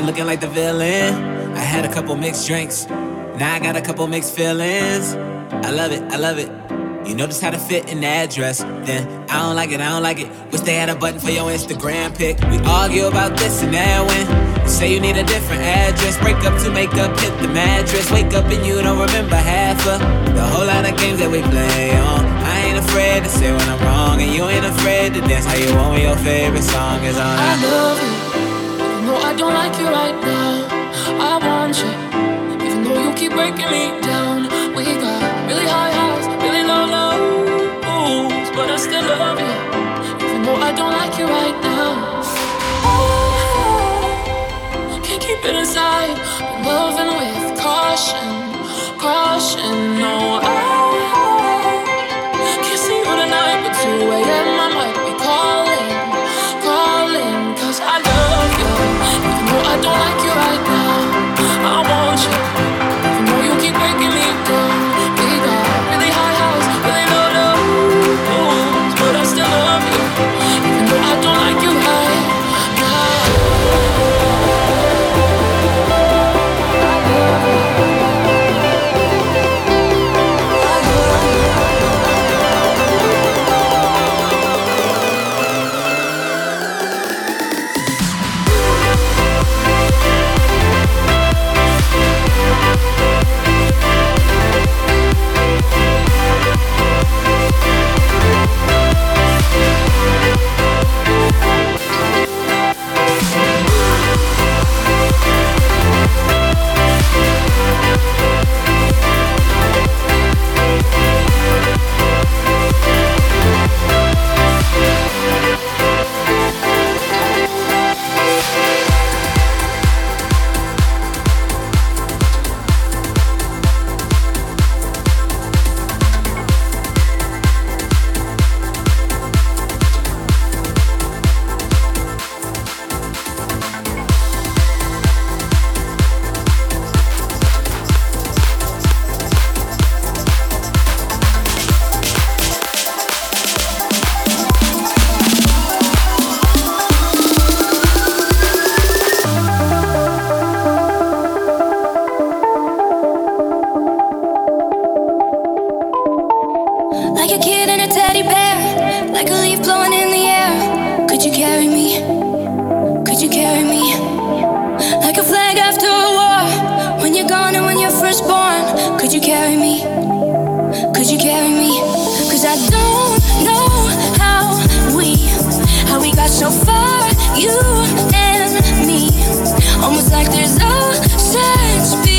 me looking like the villain. I had a couple mixed drinks, now I got a couple mixed feelings. I love it, I love it. You just how to fit in the address. Then I don't like it, I don't like it. Wish they had a button for your Instagram pic. We argue about this and that when you say you need a different address. Break up to make up, hit the mattress. Wake up and you don't remember half of the whole lot of games that we play on. I ain't afraid to say when I'm wrong, and you ain't afraid to dance how you want when your favorite song is on. I love you, I don't like you right now. I want you, even though you keep breaking me down. We got really high highs, really low lows, but I still love you, even though I don't like you right now. I can't keep it inside, been loving with caution, caution. No, I so far, you and me. Almost like there's oceans between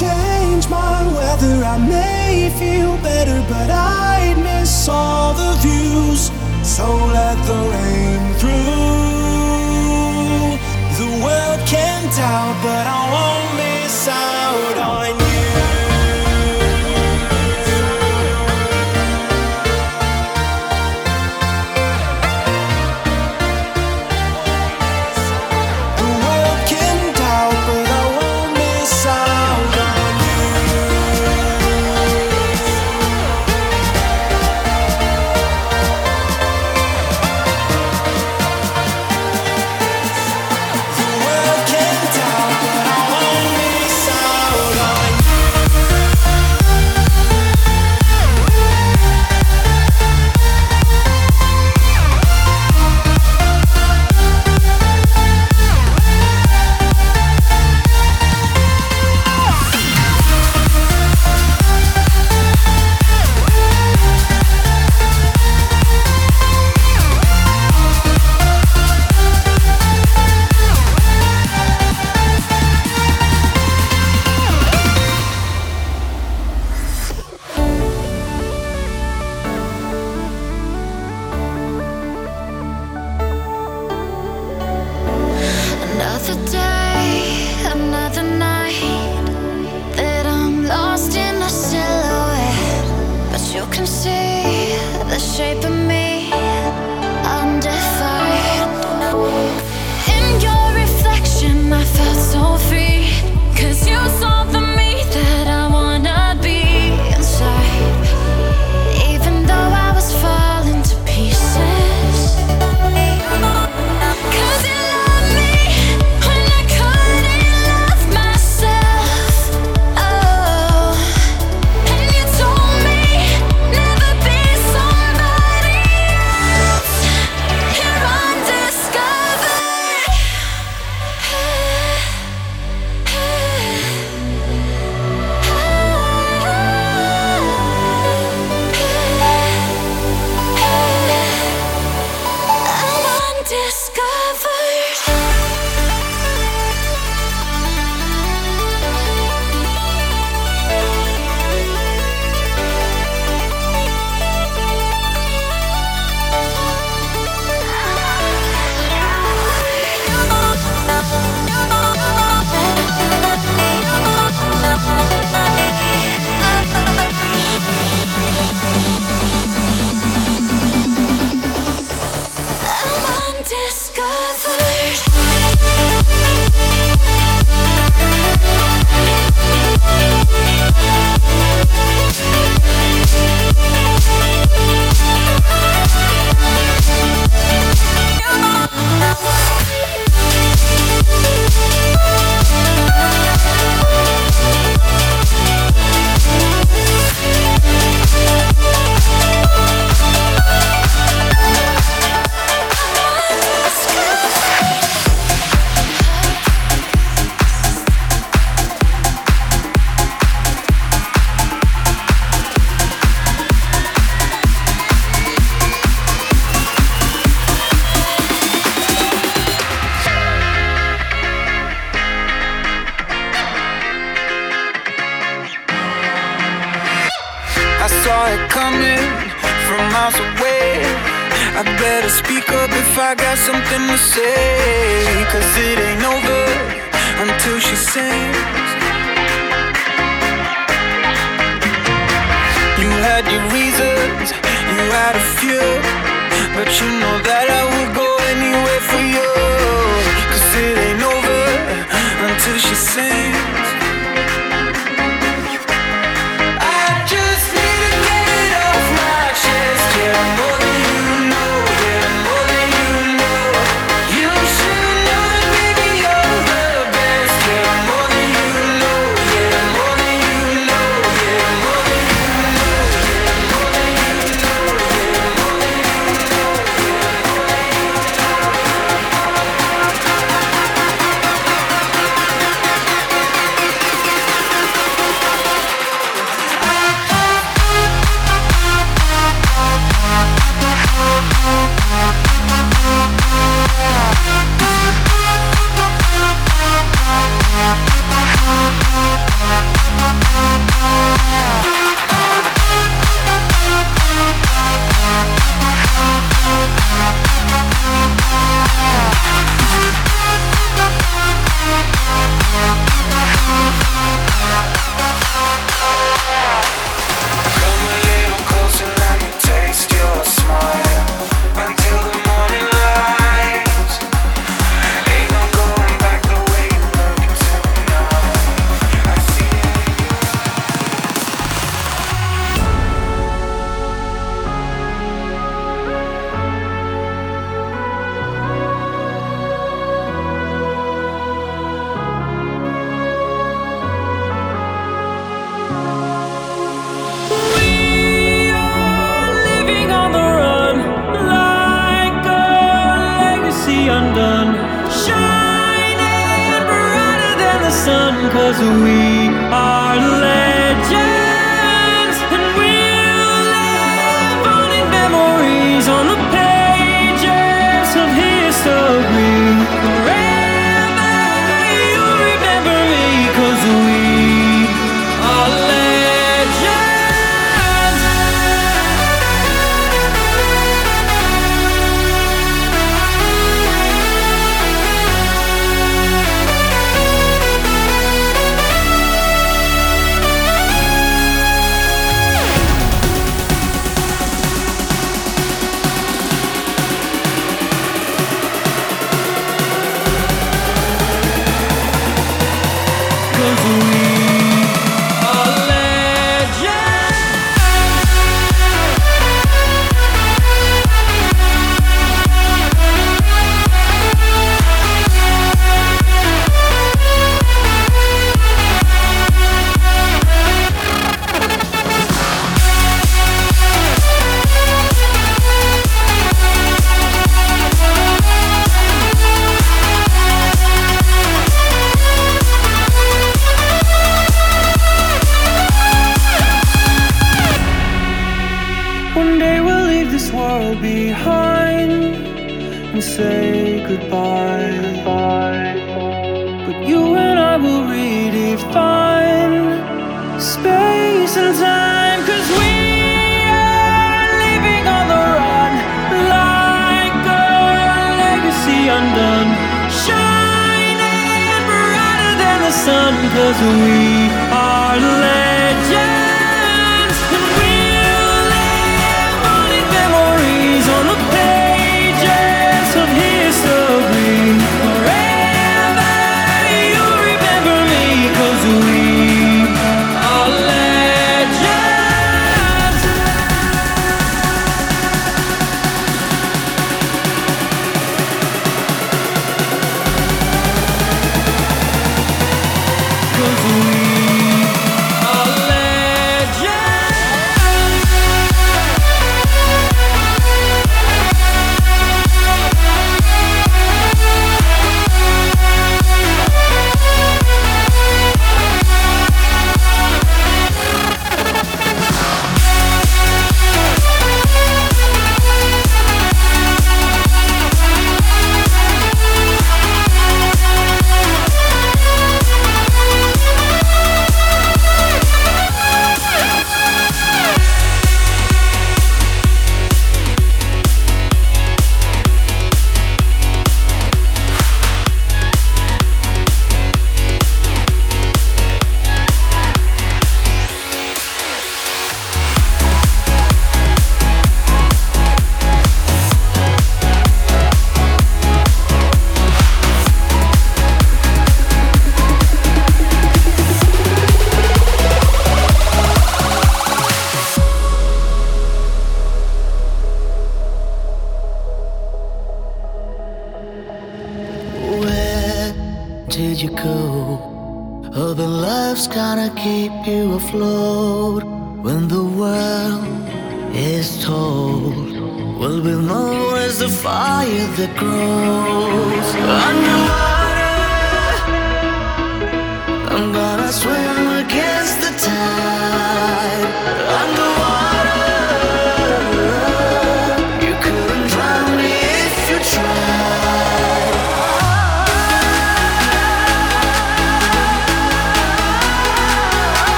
change my weather, I may feel better, but I'd miss all the views. So let the rain through. The world can doubt, but I won't miss out on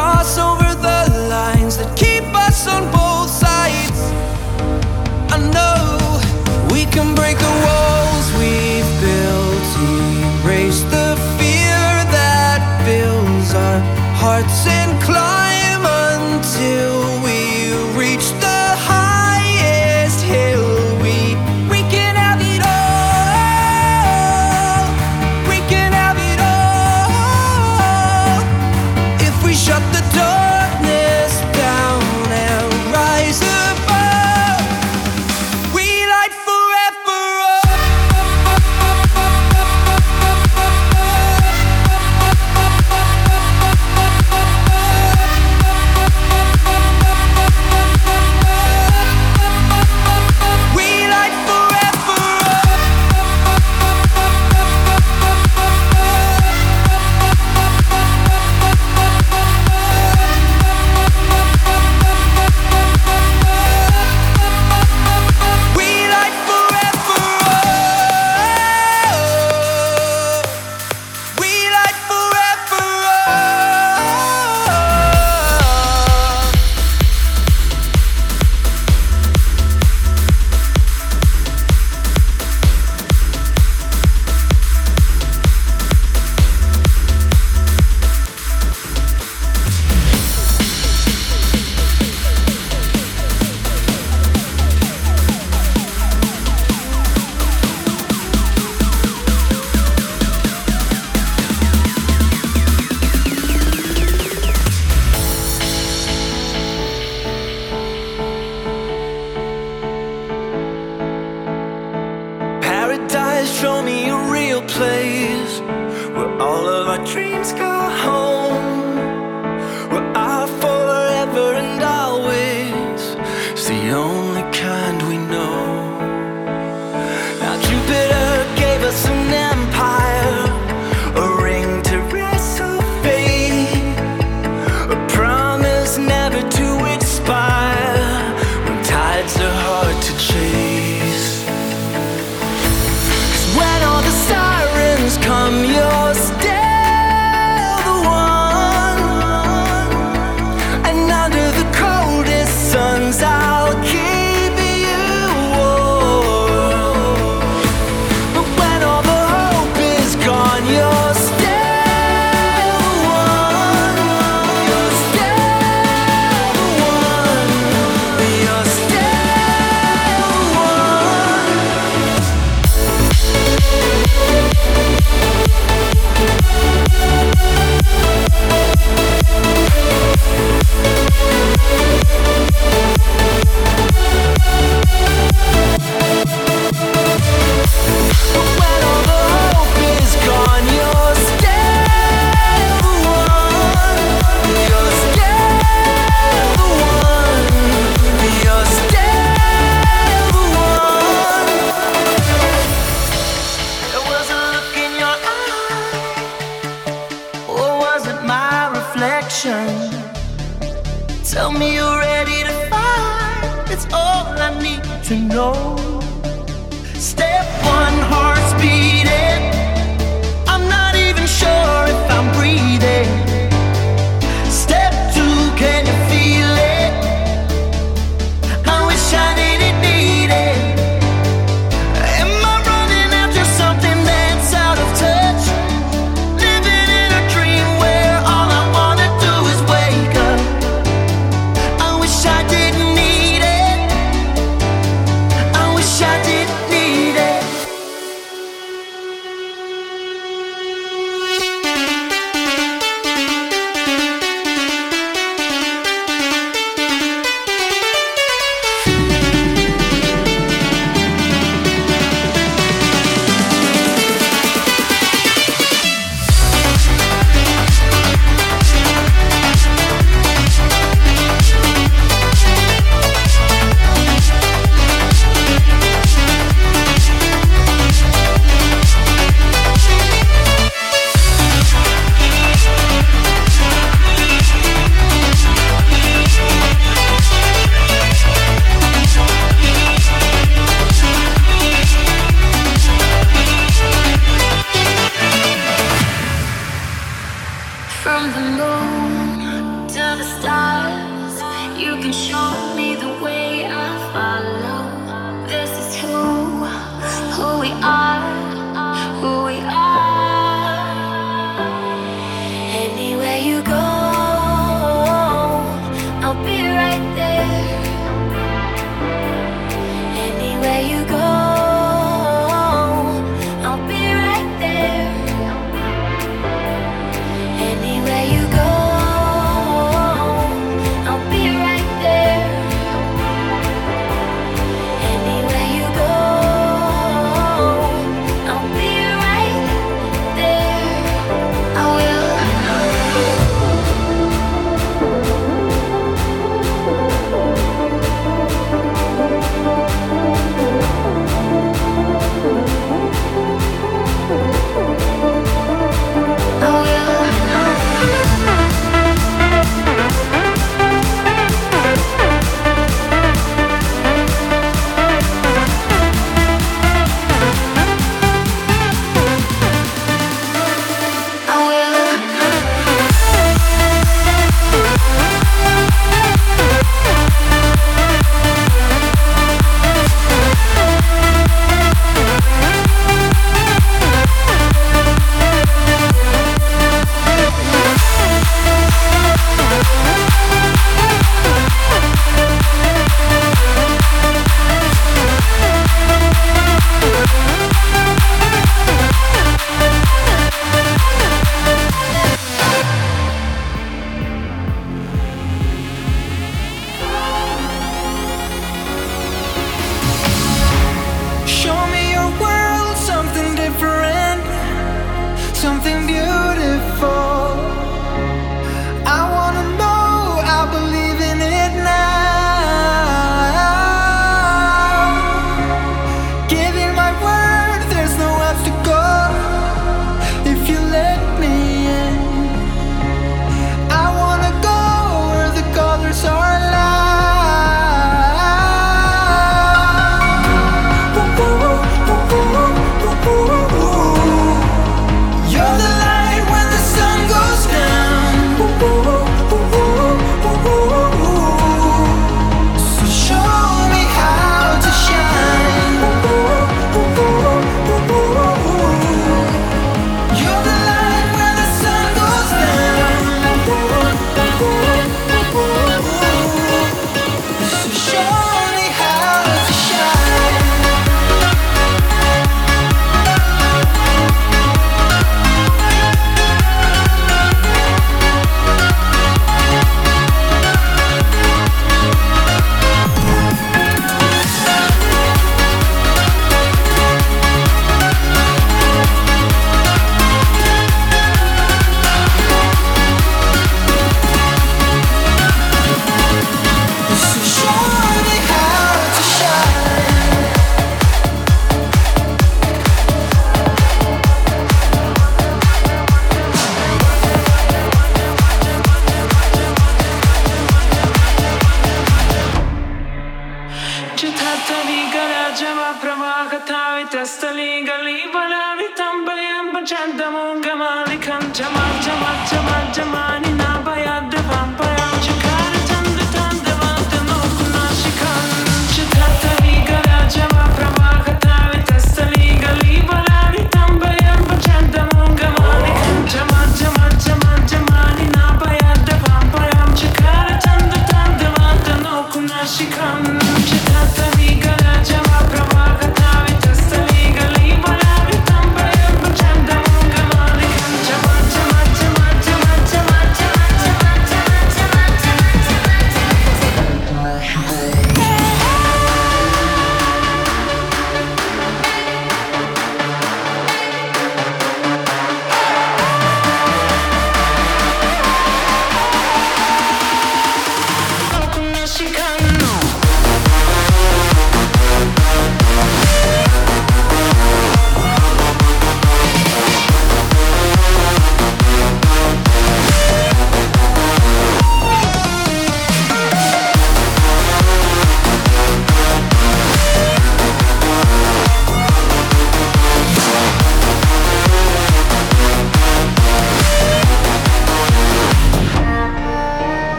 cross over the lines that keep us on both sides. I know we can break the walls we've built, erase the fear that fills our hearts, and climb until. show me a real place where all of our dreams go home.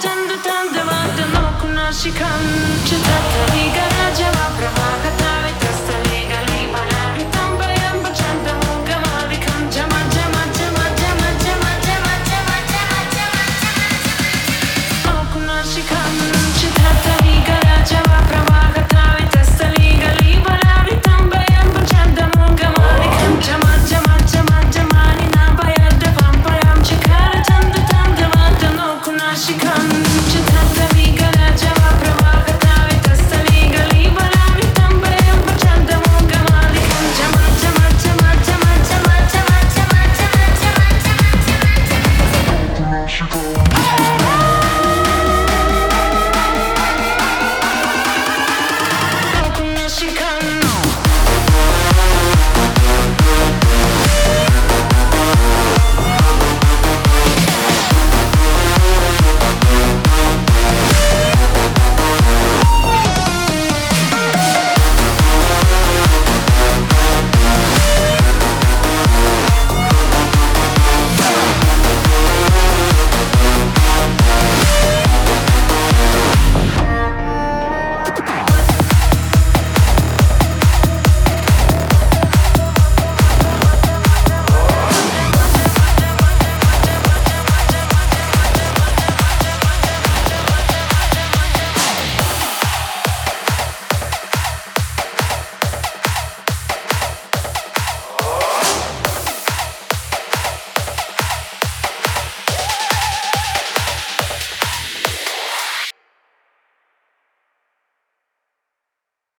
चन्द्रिखञ्च गाना जागत